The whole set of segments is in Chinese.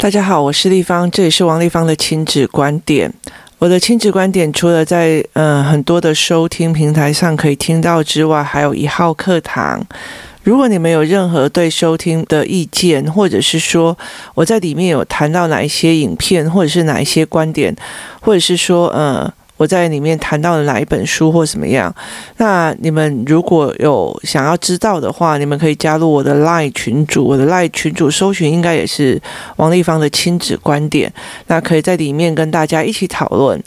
大家好，我是丽芳，这里是王立芳的亲子观点。我的亲子观点除了在嗯很多的收听平台上可以听到之外，还有一号课堂。如果你们有任何对收听的意见，或者是说我在里面有谈到哪一些影片，或者是哪一些观点，或者是说嗯。我在里面谈到了哪一本书或什么样？那你们如果有想要知道的话，你们可以加入我的 LINE 群组。我的 LINE 群组搜寻应该也是王丽芳的亲子观点。那可以在里面跟大家一起讨论。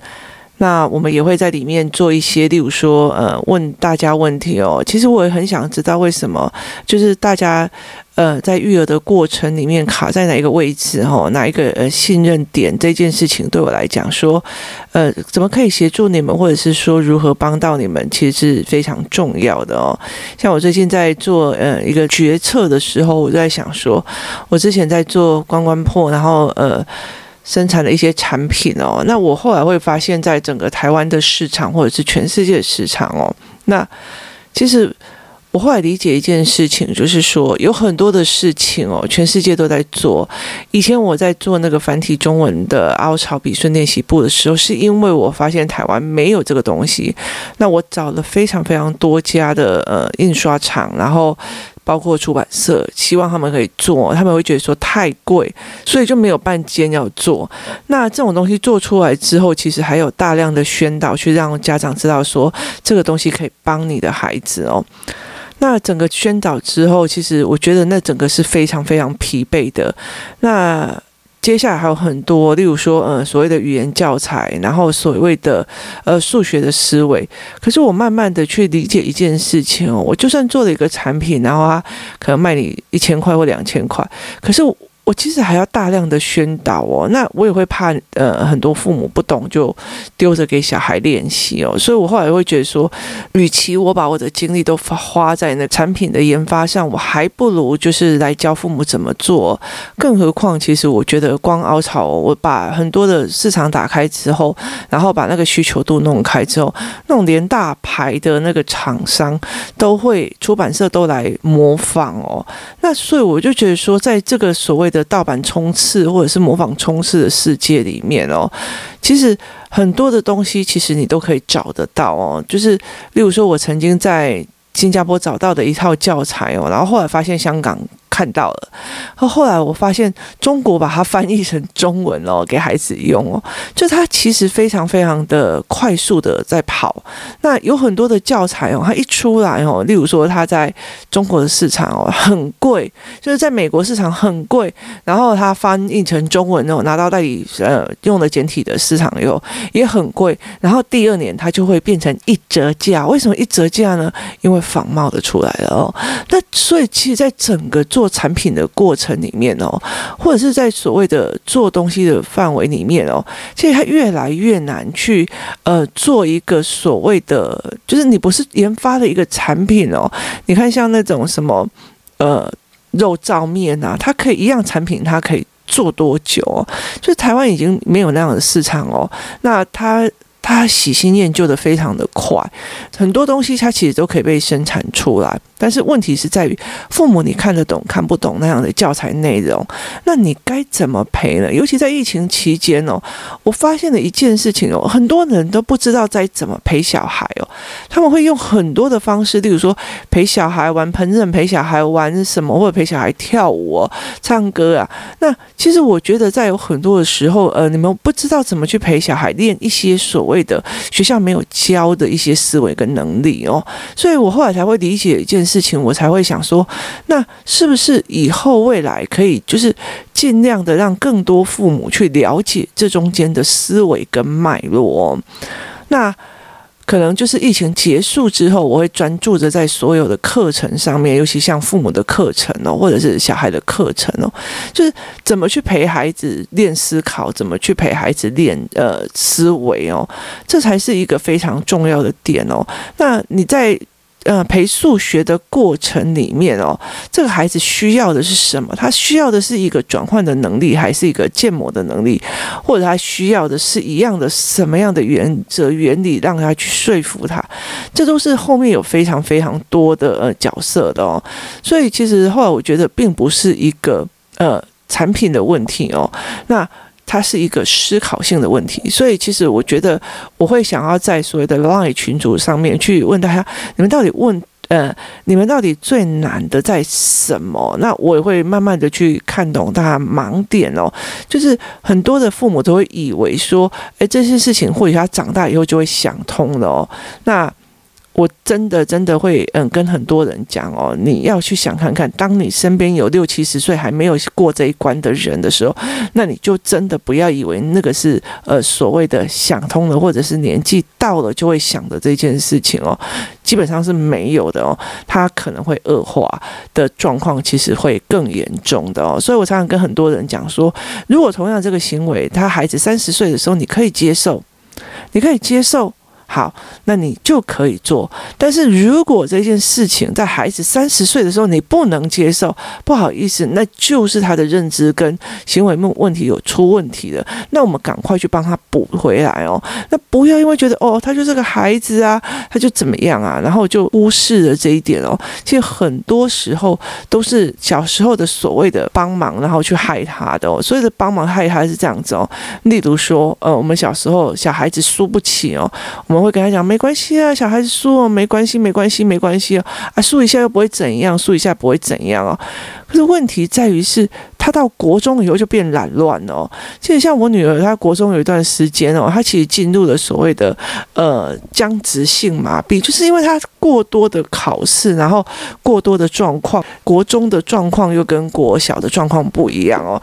那我们也会在里面做一些，例如说，呃，问大家问题哦。其实我也很想知道为什么，就是大家，呃，在育儿的过程里面卡在哪一个位置哦，哪一个呃信任点这件事情对我来讲说，呃，怎么可以协助你们，或者是说如何帮到你们，其实是非常重要的哦。像我最近在做呃一个决策的时候，我就在想说，我之前在做关关破，然后呃。生产的一些产品哦，那我后来会发现，在整个台湾的市场或者是全世界的市场哦，那其实我后来理解一件事情，就是说有很多的事情哦，全世界都在做。以前我在做那个繁体中文的凹槽笔顺练习簿的时候，是因为我发现台湾没有这个东西，那我找了非常非常多家的呃印刷厂，然后。包括出版社，希望他们可以做，他们会觉得说太贵，所以就没有半间要做。那这种东西做出来之后，其实还有大量的宣导，去让家长知道说这个东西可以帮你的孩子哦。那整个宣导之后，其实我觉得那整个是非常非常疲惫的。那。接下来还有很多，例如说，嗯，所谓的语言教材，然后所谓的呃数学的思维。可是我慢慢的去理解一件事情哦，我就算做了一个产品，然后它可能卖你一千块或两千块，可是我。其实还要大量的宣导哦，那我也会怕呃很多父母不懂就丢着给小孩练习哦，所以我后来会觉得说，与其我把我的精力都花在那产品的研发上，我还不如就是来教父母怎么做。更何况，其实我觉得光凹槽，我把很多的市场打开之后，然后把那个需求度弄开之后，那种连大牌的那个厂商都会出版社都来模仿哦，那所以我就觉得说，在这个所谓的盗版冲刺或者是模仿冲刺的世界里面哦，其实很多的东西其实你都可以找得到哦，就是例如说，我曾经在新加坡找到的一套教材哦，然后后来发现香港。看到了，后来我发现中国把它翻译成中文哦，给孩子用哦，就它其实非常非常的快速的在跑。那有很多的教材哦，它一出来哦，例如说它在中国的市场哦很贵，就是在美国市场很贵，然后它翻译成中文哦，拿到代理呃用的简体的市场以后也很贵，然后第二年它就会变成一折价。为什么一折价呢？因为仿冒的出来了哦。那所以其实，在整个做产品的过程里面哦，或者是在所谓的做东西的范围里面哦，其实它越来越难去呃做一个所谓的，就是你不是研发的一个产品哦。你看像那种什么呃肉燥面啊，它可以一样产品，它可以做多久哦？就是台湾已经没有那样的市场哦。那它。它喜新厌旧的非常的快，很多东西它其实都可以被生产出来，但是问题是在于父母你看得懂看不懂那样的教材内容，那你该怎么陪呢？尤其在疫情期间哦，我发现了一件事情哦，很多人都不知道该怎么陪小孩哦，他们会用很多的方式，例如说陪小孩玩烹饪，陪小孩玩什么，或者陪小孩跳舞、唱歌啊。那其实我觉得在有很多的时候，呃，你们不知道怎么去陪小孩练一些所谓。谓的学校没有教的一些思维跟能力哦，所以我后来才会理解一件事情，我才会想说，那是不是以后未来可以就是尽量的让更多父母去了解这中间的思维跟脉络哦，那。可能就是疫情结束之后，我会专注着在所有的课程上面，尤其像父母的课程哦，或者是小孩的课程哦，就是怎么去陪孩子练思考，怎么去陪孩子练呃思维哦，这才是一个非常重要的点哦。那你在。呃，陪数学的过程里面哦，这个孩子需要的是什么？他需要的是一个转换的能力，还是一个建模的能力？或者他需要的是一样的什么样的原则原理，让他去说服他？这都是后面有非常非常多的呃角色的哦。所以其实后来我觉得，并不是一个呃。产品的问题哦，那它是一个思考性的问题。所以其实我觉得我会想要在所谓的 Line 群组上面去问大家，你们到底问？呃，你们到底最难的在什么？那我也会慢慢的去看懂大家盲点哦。就是很多的父母都会以为说，诶，这些事情或许他长大以后就会想通了哦。那我真的真的会嗯跟很多人讲哦，你要去想看看，当你身边有六七十岁还没有过这一关的人的时候，那你就真的不要以为那个是呃所谓的想通了，或者是年纪到了就会想的这件事情哦，基本上是没有的哦，他可能会恶化的状况其实会更严重的哦，所以我常常跟很多人讲说，如果同样这个行为，他孩子三十岁的时候你可以接受，你可以接受。好，那你就可以做。但是如果这件事情在孩子三十岁的时候你不能接受，不好意思，那就是他的认知跟行为问问题有出问题了。那我们赶快去帮他补回来哦。那不要因为觉得哦，他就是个孩子啊，他就怎么样啊，然后就忽视了这一点哦。其实很多时候都是小时候的所谓的帮忙，然后去害他的哦。所谓的帮忙害他是这样子哦。例如说，呃，我们小时候小孩子输不起哦，我们。我会跟他讲，没关系啊，小孩子输哦，没关系，没关系，没关系啊，啊，输一下又不会怎样，输一下不会怎样哦。可是问题在于是，他到国中以后就变懒乱了哦。其实像我女儿，她国中有一段时间哦，她其实进入了所谓的呃僵直性麻痹，就是因为她过多的考试，然后过多的状况，国中的状况又跟国小的状况不一样哦。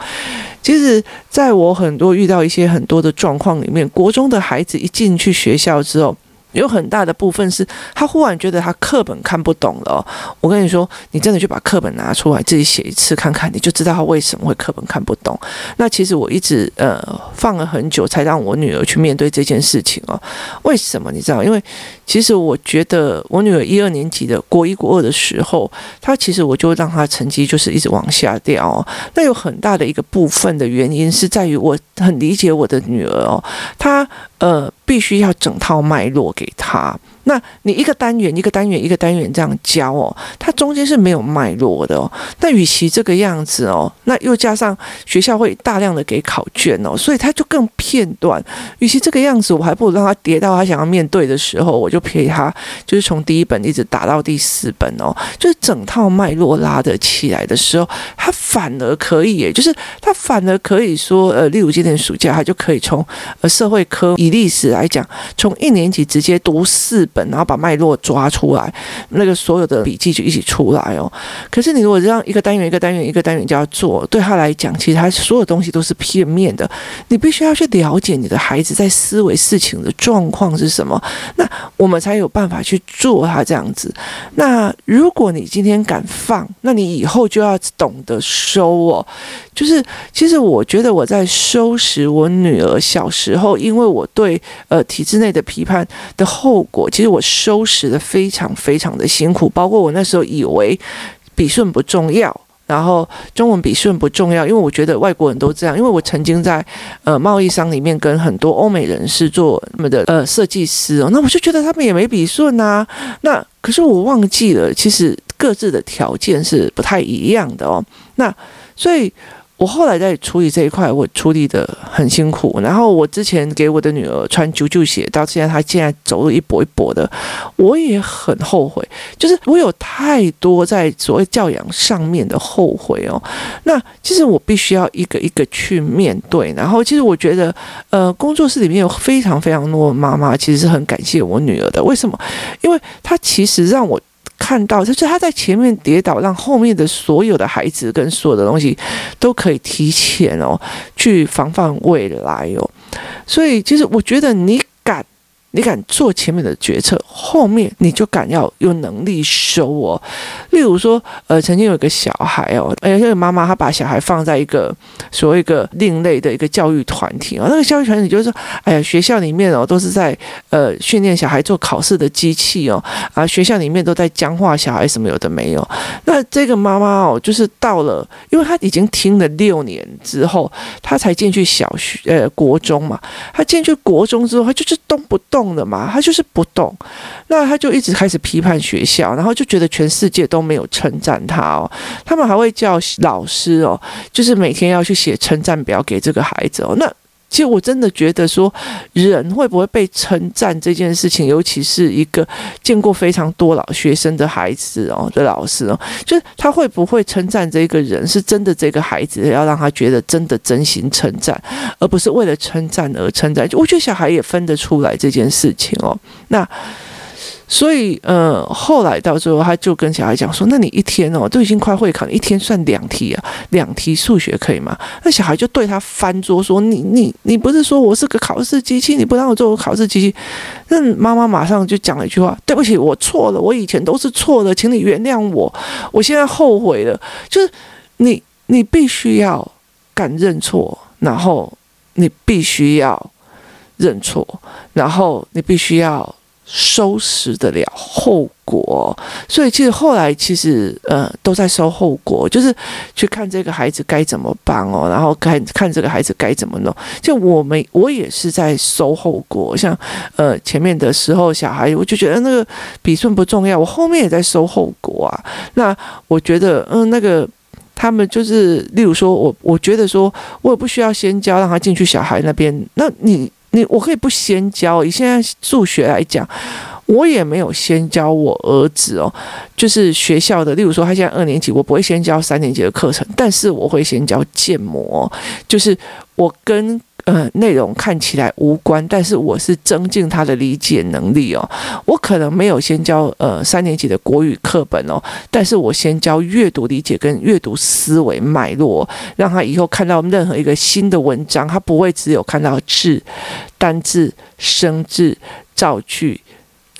其实，在我很多遇到一些很多的状况里面，国中的孩子一进去学校之后，有很大的部分是他忽然觉得他课本看不懂了。我跟你说，你真的就把课本拿出来自己写一次看看，你就知道他为什么会课本看不懂。那其实我一直呃放了很久，才让我女儿去面对这件事情哦。为什么你知道？因为其实我觉得我女儿一二年级的国一国二的时候，她其实我就让她成绩就是一直往下掉哦。那有很大的一个部分的原因是在于我很理解我的女儿哦，她呃必须要整套脉络给她。那你一个单元一个单元一个单元这样教哦，它中间是没有脉络的哦。那与其这个样子哦，那又加上学校会大量的给考卷哦，所以它就更片段。与其这个样子，我还不如让他跌到他想要面对的时候，我就陪他，就是从第一本一直打到第四本哦，就是整套脉络拉得起来的时候，他反而可以耶，就是他反而可以说，呃，例如今年暑假，他就可以从呃社会科以历史来讲，从一年级直接读四本。然后把脉络抓出来，那个所有的笔记就一起出来哦。可是你如果这样一个单元一个单元一个单元就要做，对他来讲，其实他所有东西都是片面的。你必须要去了解你的孩子在思维事情的状况是什么，那我们才有办法去做他这样子。那如果你今天敢放，那你以后就要懂得收哦。就是其实我觉得我在收拾我女儿小时候，因为我对呃体制内的批判的后果，其实。我收拾的非常非常的辛苦，包括我那时候以为笔顺不重要，然后中文笔顺不重要，因为我觉得外国人都这样。因为我曾经在呃贸易商里面跟很多欧美人士做那么的呃设计师哦，那我就觉得他们也没笔顺啊。那可是我忘记了，其实各自的条件是不太一样的哦。那所以。我后来在处理这一块，我处理得很辛苦。然后我之前给我的女儿穿啾啾鞋，到现在她现在走路一跛一跛的，我也很后悔。就是我有太多在所谓教养上面的后悔哦。那其实我必须要一个一个去面对。然后其实我觉得，呃，工作室里面有非常非常多的妈妈，其实是很感谢我女儿的。为什么？因为她其实让我。看到就是他在前面跌倒，让后面的所有的孩子跟所有的东西都可以提前哦，去防范未来哦。所以其实我觉得你敢。你敢做前面的决策，后面你就敢要有能力收哦。例如说，呃，曾经有一个小孩哦，哎，这个妈妈她把小孩放在一个所谓一个另类的一个教育团体哦，那个教育团体就是说，哎呀，学校里面哦都是在呃训练小孩做考试的机器哦，啊，学校里面都在僵化小孩，什么有的没有。那这个妈妈哦，就是到了，因为她已经听了六年之后，她才进去小学呃国中嘛，她进去国中之后，她就是动不动。动的嘛，他就是不动。那他就一直开始批判学校，然后就觉得全世界都没有称赞他哦。他们还会叫老师哦，就是每天要去写称赞表给这个孩子哦。那其实我真的觉得说，人会不会被称赞这件事情，尤其是一个见过非常多老学生的孩子哦的老师哦，就是他会不会称赞这个人，是真的这个孩子要让他觉得真的真心称赞，而不是为了称赞而称赞。我觉得小孩也分得出来这件事情哦。那。所以，呃，后来到最后，他就跟小孩讲说：“那你一天哦，都已经快会考，一天算两题啊，两题数学可以吗？”那小孩就对他翻桌说：“你你你不是说我是个考试机器，你不让我做我考试机器？”那妈妈马上就讲了一句话：“对不起，我错了，我以前都是错的，请你原谅我，我现在后悔了。”就是你，你必须要敢认错，然后你必须要认错，然后你必须要。收拾得了后果，所以其实后来其实呃都在收后果，就是去看这个孩子该怎么办哦，然后看看这个孩子该怎么弄。就我们我也是在收后果，像呃前面的时候小孩，我就觉得那个笔顺不重要，我后面也在收后果啊。那我觉得嗯、那个他们就是例如说我我觉得说我也不需要先教让他进去小孩那边，那你。你我可以不先教，以现在数学来讲，我也没有先教我儿子哦，就是学校的，例如说他现在二年级，我不会先教三年级的课程，但是我会先教建模，就是我跟。嗯，内容看起来无关，但是我是增进他的理解能力哦。我可能没有先教呃三年级的国语课本哦，但是我先教阅读理解跟阅读思维脉络，让他以后看到任何一个新的文章，他不会只有看到字、单字、生字、造句。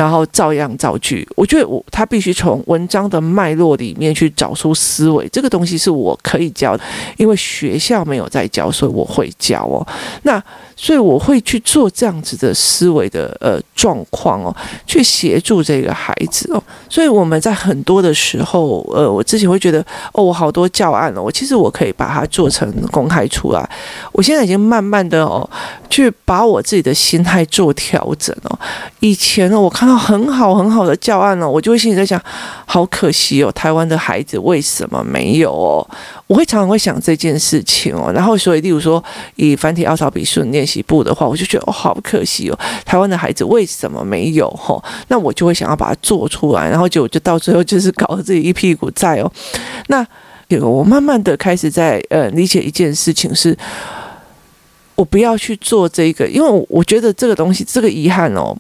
然后照样造句，我觉得我他必须从文章的脉络里面去找出思维，这个东西是我可以教的，因为学校没有在教，所以我会教哦。那。所以我会去做这样子的思维的呃状况哦，去协助这个孩子哦。所以我们在很多的时候，呃，我自己会觉得哦，我好多教案了，我其实我可以把它做成公开出来。我现在已经慢慢的哦，去把我自己的心态做调整哦。以前呢，我看到很好很好的教案了，我就会心里在想，好可惜哦，台湾的孩子为什么没有哦？我会常常会想这件事情哦。然后所以，例如说以繁体凹槽笔顺练。起步的话，我就觉得哦，好可惜哦，台湾的孩子为什么没有吼？那我就会想要把它做出来，然后就就到最后就是搞得自己一屁股债哦。那有我慢慢的开始在呃理解一件事情是，我不要去做这个，因为我觉得这个东西这个遗憾哦。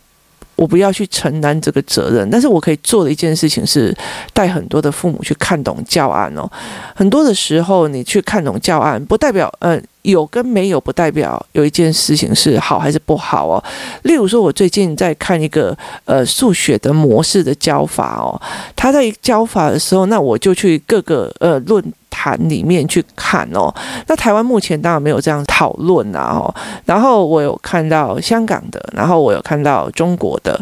我不要去承担这个责任，但是我可以做的一件事情是带很多的父母去看懂教案哦。很多的时候，你去看懂教案，不代表嗯、有跟没有，不代表有一件事情是好还是不好哦。例如说，我最近在看一个呃数学的模式的教法哦，他在教法的时候，那我就去各个呃论。盘里面去看哦，那台湾目前当然没有这样讨论啊哦，然后我有看到香港的，然后我有看到中国的，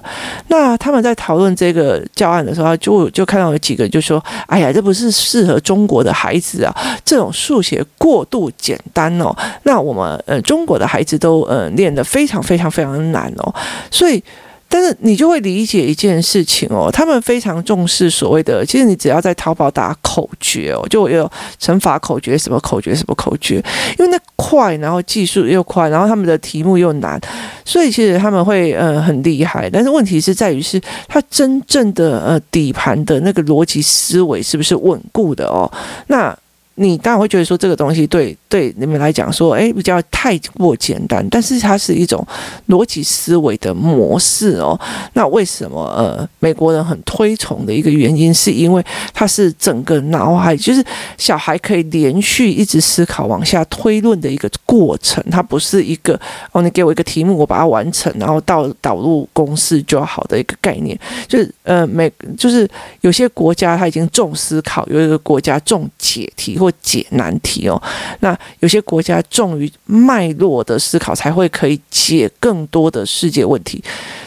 那他们在讨论这个教案的时候，就就看到有几个就说：“哎呀，这不是适合中国的孩子啊，这种数学过度简单哦，那我们呃中国的孩子都呃练得非常非常非常难哦，所以。”但是你就会理解一件事情哦，他们非常重视所谓的，其实你只要在淘宝打口诀哦，就有乘法口诀、什么口诀、什么口诀，因为那快，然后技术又快，然后他们的题目又难，所以其实他们会呃很厉害。但是问题是在于是，他真正的呃底盘的那个逻辑思维是不是稳固的哦？那。你当然会觉得说这个东西对对你们来讲说，诶比较太过简单，但是它是一种逻辑思维的模式哦。那为什么呃美国人很推崇的一个原因，是因为它是整个脑海，就是小孩可以连续一直思考往下推论的一个过程，它不是一个哦你给我一个题目，我把它完成，然后到导入公式就好的一个概念。就是呃美就是有些国家他已经重思考，有一个国家重解题或。解难题哦。那有些国家重于脉络的思考，才会可以解更多的世界问题。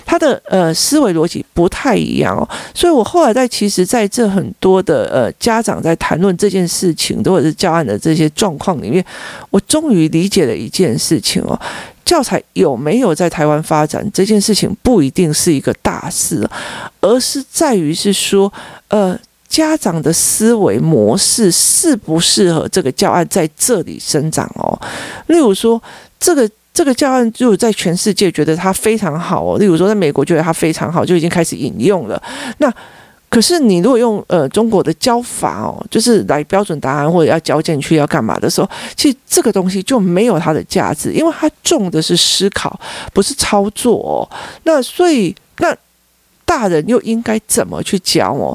他的呃思维逻辑不太一样哦，所以我后来在其实在这很多的呃家长在谈论这件事情，或者是教案的这些状况里面，我终于理解了一件事情哦。教材有没有在台湾发展这件事情不一定是一个大事，而是在于是说，呃，家长的思维模式适不适合这个教案在这里生长哦。例如说，这个这个教案就在全世界觉得它非常好哦。例如说，在美国觉得它非常好，就已经开始引用了。那可是你如果用呃中国的教法哦，就是来标准答案或者要交进去要干嘛的时候，其实这个东西就没有它的价值，因为它重的是思考，不是操作哦。那所以那。大人又应该怎么去教哦？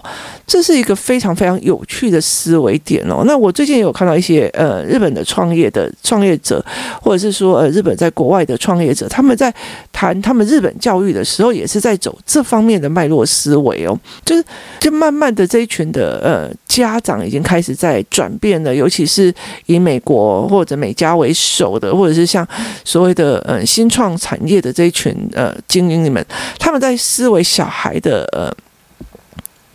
这是一个非常非常有趣的思维点哦。那我最近也有看到一些呃日本的创业的创业者，或者是说呃日本在国外的创业者，他们在谈他们日本教育的时候，也是在走这方面的脉络思维哦。就是就慢慢的这一群的呃家长已经开始在转变了，尤其是以美国或者美加为首的，或者是像所谓的呃新创产业的这一群呃精英们，他们在思维小孩。孩的呃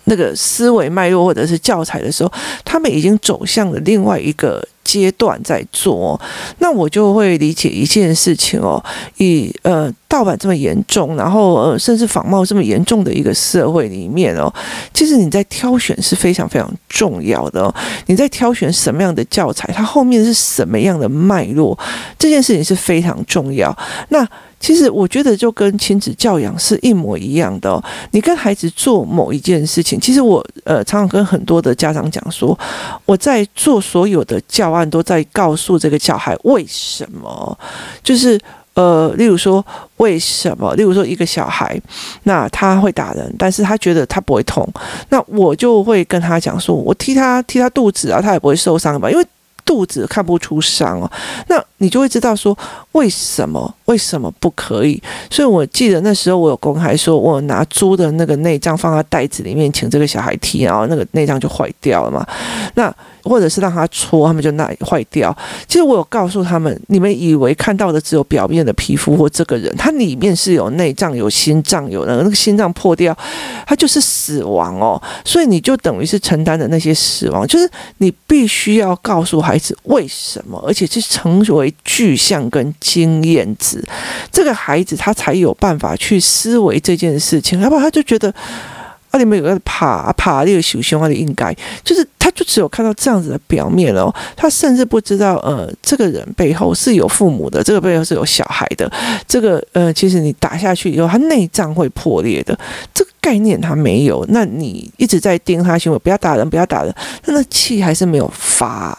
那个思维脉络或者是教材的时候，他们已经走向了另外一个阶段在做，那我就会理解一件事情哦，以呃盗版这么严重，然后呃甚至仿冒这么严重的一个社会里面哦，其实你在挑选是非常非常重要的哦，你在挑选什么样的教材，它后面是什么样的脉络，这件事情是非常重要。那其实我觉得就跟亲子教养是一模一样的哦。你跟孩子做某一件事情，其实我呃常常跟很多的家长讲说，我在做所有的教案都在告诉这个小孩为什么，就是呃，例如说为什么，例如说一个小孩，那他会打人，但是他觉得他不会痛，那我就会跟他讲说，我踢他踢他肚子啊，他也不会受伤吧，因为。肚子看不出伤哦，那你就会知道说为什么为什么不可以？所以我记得那时候我有公开说，我拿猪的那个内脏放在袋子里面，请这个小孩踢，然后那个内脏就坏掉了嘛。那或者是让他搓，他们就那坏掉。其实我有告诉他们，你们以为看到的只有表面的皮肤或这个人，他里面是有内脏、有心脏、有那个心脏破掉，他就是死亡哦。所以你就等于是承担的那些死亡，就是你必须要告诉孩子为什么，而且是成为具象跟经验值，这个孩子他才有办法去思维这件事情，要不然他就觉得。啊！你们有个爬爬那个熊熊啊，你应该就是，就只有看到这样子的表面哦，他甚至不知道，呃，这个人背后是有父母的，这个背后是有小孩的，这个呃，其实你打下去以后，他内脏会破裂的，这个概念他没有。那你一直在盯他行为，不要打人，不要打人，那那气还是没有发。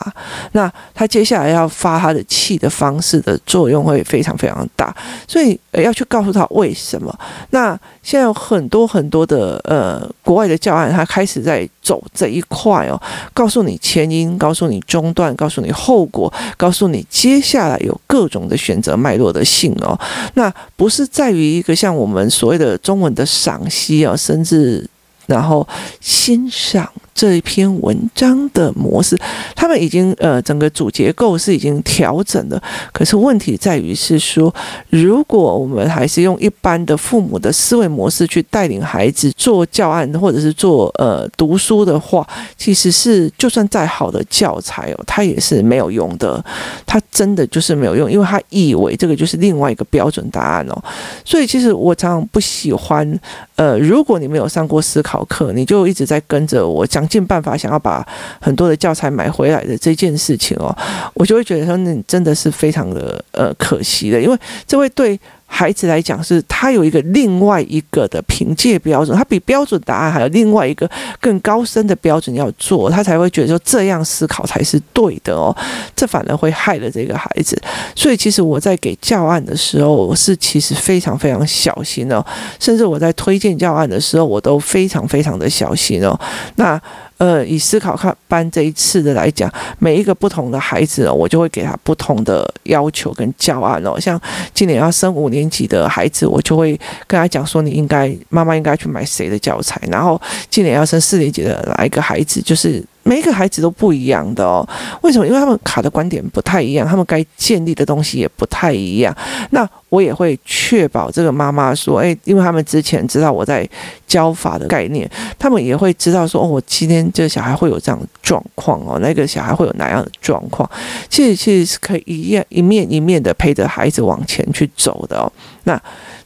那他接下来要发他的气的方式的作用会非常非常大，所以呃要去告诉他为什么。那现在有很多很多的呃。国外的教案，他开始在走这一块哦，告诉你前因，告诉你中断，告诉你后果，告诉你接下来有各种的选择脉络的性哦。那不是在于一个像我们所谓的中文的赏析啊，甚至然后欣赏。这一篇文章的模式，他们已经呃整个主结构是已经调整了。可是问题在于是说，如果我们还是用一般的父母的思维模式去带领孩子做教案或者是做呃读书的话，其实是就算再好的教材哦，它也是没有用的。它真的就是没有用，因为他以为这个就是另外一个标准答案哦。所以其实我常常不喜欢呃，如果你没有上过思考课，你就一直在跟着我讲。想尽办法想要把很多的教材买回来的这件事情哦，我就会觉得说，那真的是非常的呃可惜的，因为这会对。孩子来讲，是他有一个另外一个的凭借标准，他比标准答案还有另外一个更高深的标准要做，他才会觉得说这样思考才是对的哦。这反而会害了这个孩子。所以，其实我在给教案的时候，我是其实非常非常小心哦，甚至我在推荐教案的时候，我都非常非常的小心哦。那。呃，以思考看班这一次的来讲，每一个不同的孩子哦，我就会给他不同的要求跟教案哦。像今年要升五年级的孩子，我就会跟他讲说，你应该妈妈应该去买谁的教材。然后今年要升四年级的哪一个孩子，就是每一个孩子都不一样的哦。为什么？因为他们卡的观点不太一样，他们该建立的东西也不太一样。那我也会确保这个妈妈说，哎，因为他们之前知道我在教法的概念，他们也会知道说，哦，我今天这个小孩会有这样的状况哦，那个小孩会有哪样的状况。其实，其实是可以一样一面一面的陪着孩子往前去走的哦。那。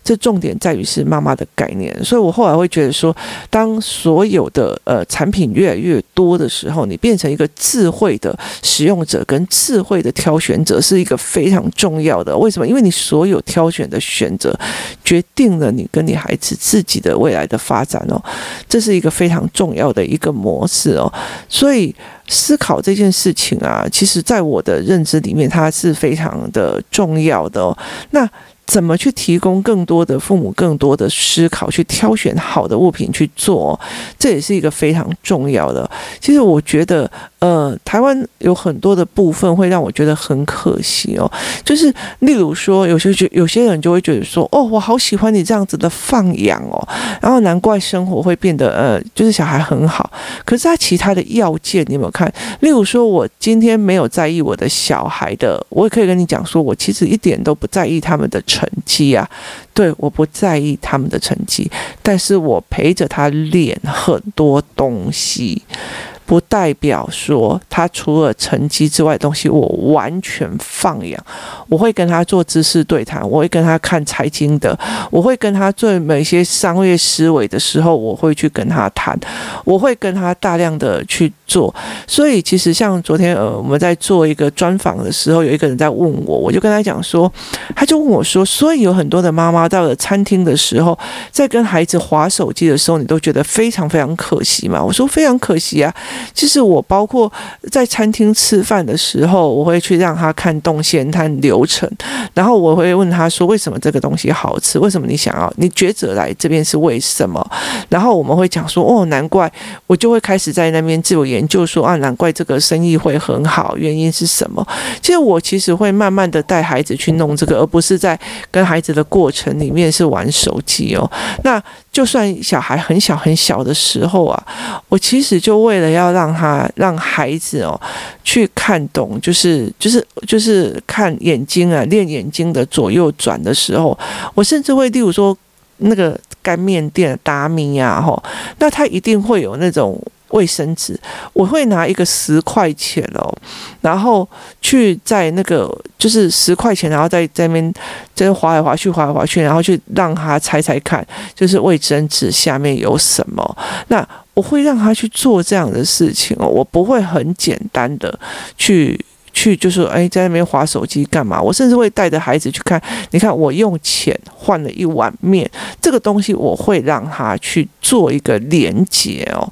这重点在于是妈妈的概念，所以我后来会觉得说，当所有的呃产品越来越多的时候，你变成一个智慧的使用者跟智慧的挑选者，是一个非常重要的。为什么？因为你所有挑选的选择，决定了你跟你孩子自己的未来的发展哦，这是一个非常重要的一个模式哦。所以思考这件事情啊，其实在我的认知里面，它是非常的重要的哦。那。怎么去提供更多的父母更多的思考，去挑选好的物品去做，这也是一个非常重要的。其实我觉得，呃，台湾有很多的部分会让我觉得很可惜哦。就是例如说，有些就有些人就会觉得说，哦，我好喜欢你这样子的放养哦，然后难怪生活会变得呃，就是小孩很好。可是他其他的要件你有没有看？例如说，我今天没有在意我的小孩的，我也可以跟你讲说，我其实一点都不在意他们的。成绩啊，对，我不在意他们的成绩，但是我陪着他练很多东西。不代表说他除了成绩之外的东西，我完全放养。我会跟他做知识对谈，我会跟他看财经的，我会跟他做某些商业思维的时候，我会去跟他谈，我会跟他大量的去做。所以其实像昨天呃我们在做一个专访的时候，有一个人在问我，我就跟他讲说，他就问我说，所以有很多的妈妈到了餐厅的时候，在跟孩子滑手机的时候，你都觉得非常非常可惜嘛？我说非常可惜啊。其实我包括在餐厅吃饭的时候，我会去让他看动线、看流程，然后我会问他说：“为什么这个东西好吃？为什么你想要？你抉择来这边是为什么？”然后我们会讲说：“哦，难怪。”我就会开始在那边自我研究说：“啊，难怪这个生意会很好，原因是什么？”其实我其实会慢慢的带孩子去弄这个，而不是在跟孩子的过程里面是玩手机哦。那就算小孩很小很小的时候啊，我其实就为了要要让他让孩子哦去看懂，就是就是就是看眼睛啊，练眼睛的左右转的时候，我甚至会例如说那个干面店达米呀，吼，那他一定会有那种。卫生纸，我会拿一个十块钱哦，然后去在那个就是十块钱，然后在在那边在滑来滑去，滑来滑去，然后去让他猜猜看，就是卫生纸下面有什么。那我会让他去做这样的事情哦，我不会很简单的去。去就是说哎，在那边划手机干嘛？我甚至会带着孩子去看。你看，我用钱换了一碗面，这个东西我会让他去做一个连接哦。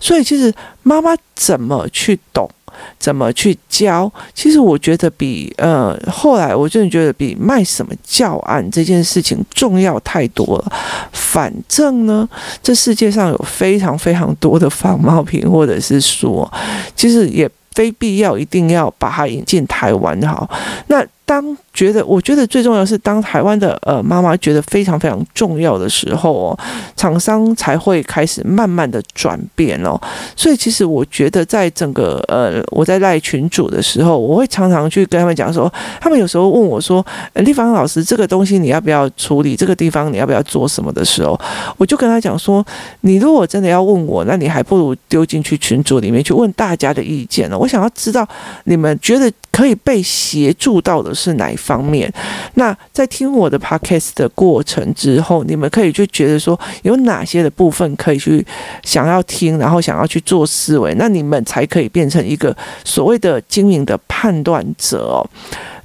所以，其实妈妈怎么去懂，怎么去教，其实我觉得比呃后来我真的觉得比卖什么教案这件事情重要太多了。反正呢，这世界上有非常非常多的仿冒品，或者是说，其实也非必要一定要把它引进台湾好。那当觉得，我觉得最重要是，当台湾的呃妈妈觉得非常非常重要的时候哦，厂商才会开始慢慢的转变哦。所以其实我觉得，在整个呃我在赖群主的时候，我会常常去跟他们讲说，他们有时候问我说，丽芳老师，这个东西你要不要处理？这个地方你要不要做什么的时候，我就跟他讲说，你如果真的要问我，那你还不如丢进去群组里面去问大家的意见呢。我想要知道你们觉得可以被协助到的是哪一方面？那在听我的 podcast 的过程之后，你们可以就觉得说有哪些的部分可以去想要听，然后想要去做思维，那你们才可以变成一个所谓的经营的判断者哦。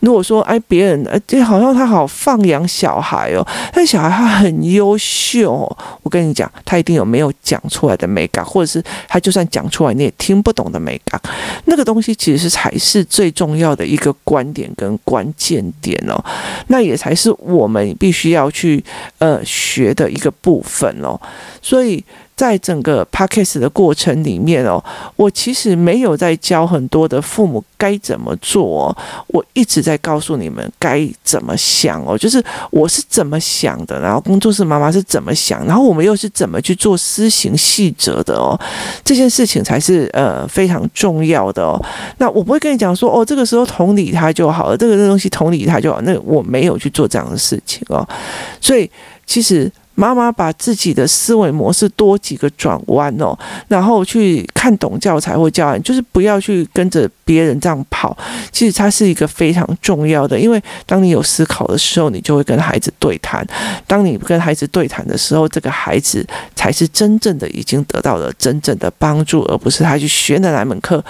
如果说哎，别人哎，这好像他好放养小孩哦，但小孩他很优秀哦，我跟你讲，他一定有没有讲出来的美感，或者是他就算讲出来你也听不懂的美感，那个东西其实是才是最重要的一个观点跟关键点哦，那也才是我们必须要去呃学的一个部分哦，所以在整个 podcast 的过程里面哦，我其实没有在教很多的父母该怎么做哦，我一直在告诉你们该怎么想哦，就是我是怎么想的，然后工作室妈妈是怎么想，然后我们又是怎么去做施行细则的哦，这件事情才是呃非常重要的哦。那我不会跟你讲说哦，这个时候同理他就好了，这个东西同理他就好，那我没有去做这样的事情哦，所以其实。妈妈把自己的思维模式多几个转弯哦，然后去看懂教材或教案，就是不要去跟着别人这样跑。其实它是一个非常重要的，因为当你有思考的时候，你就会跟孩子对谈。当你跟孩子对谈的时候，这个孩子才是真正的已经得到了真正的帮助，而不是他去学的哪门课，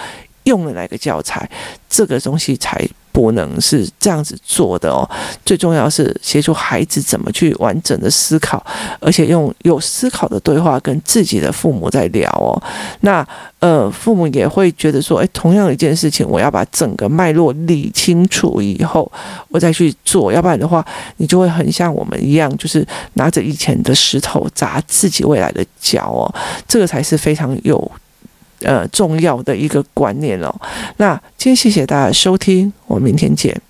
用了哪个教材，这个东西才。不能是这样子做的哦，最重要是协助孩子怎么去完整的思考，而且用有思考的对话跟自己的父母在聊哦。那呃，父母也会觉得说，诶，同样一件事情，我要把整个脉络理清楚以后，我再去做，要不然的话，你就会很像我们一样，就是拿着以前的石头砸自己未来的脚哦。这个才是非常有。呃，重要的一个观念哦。那今天谢谢大家收听，我们明天见。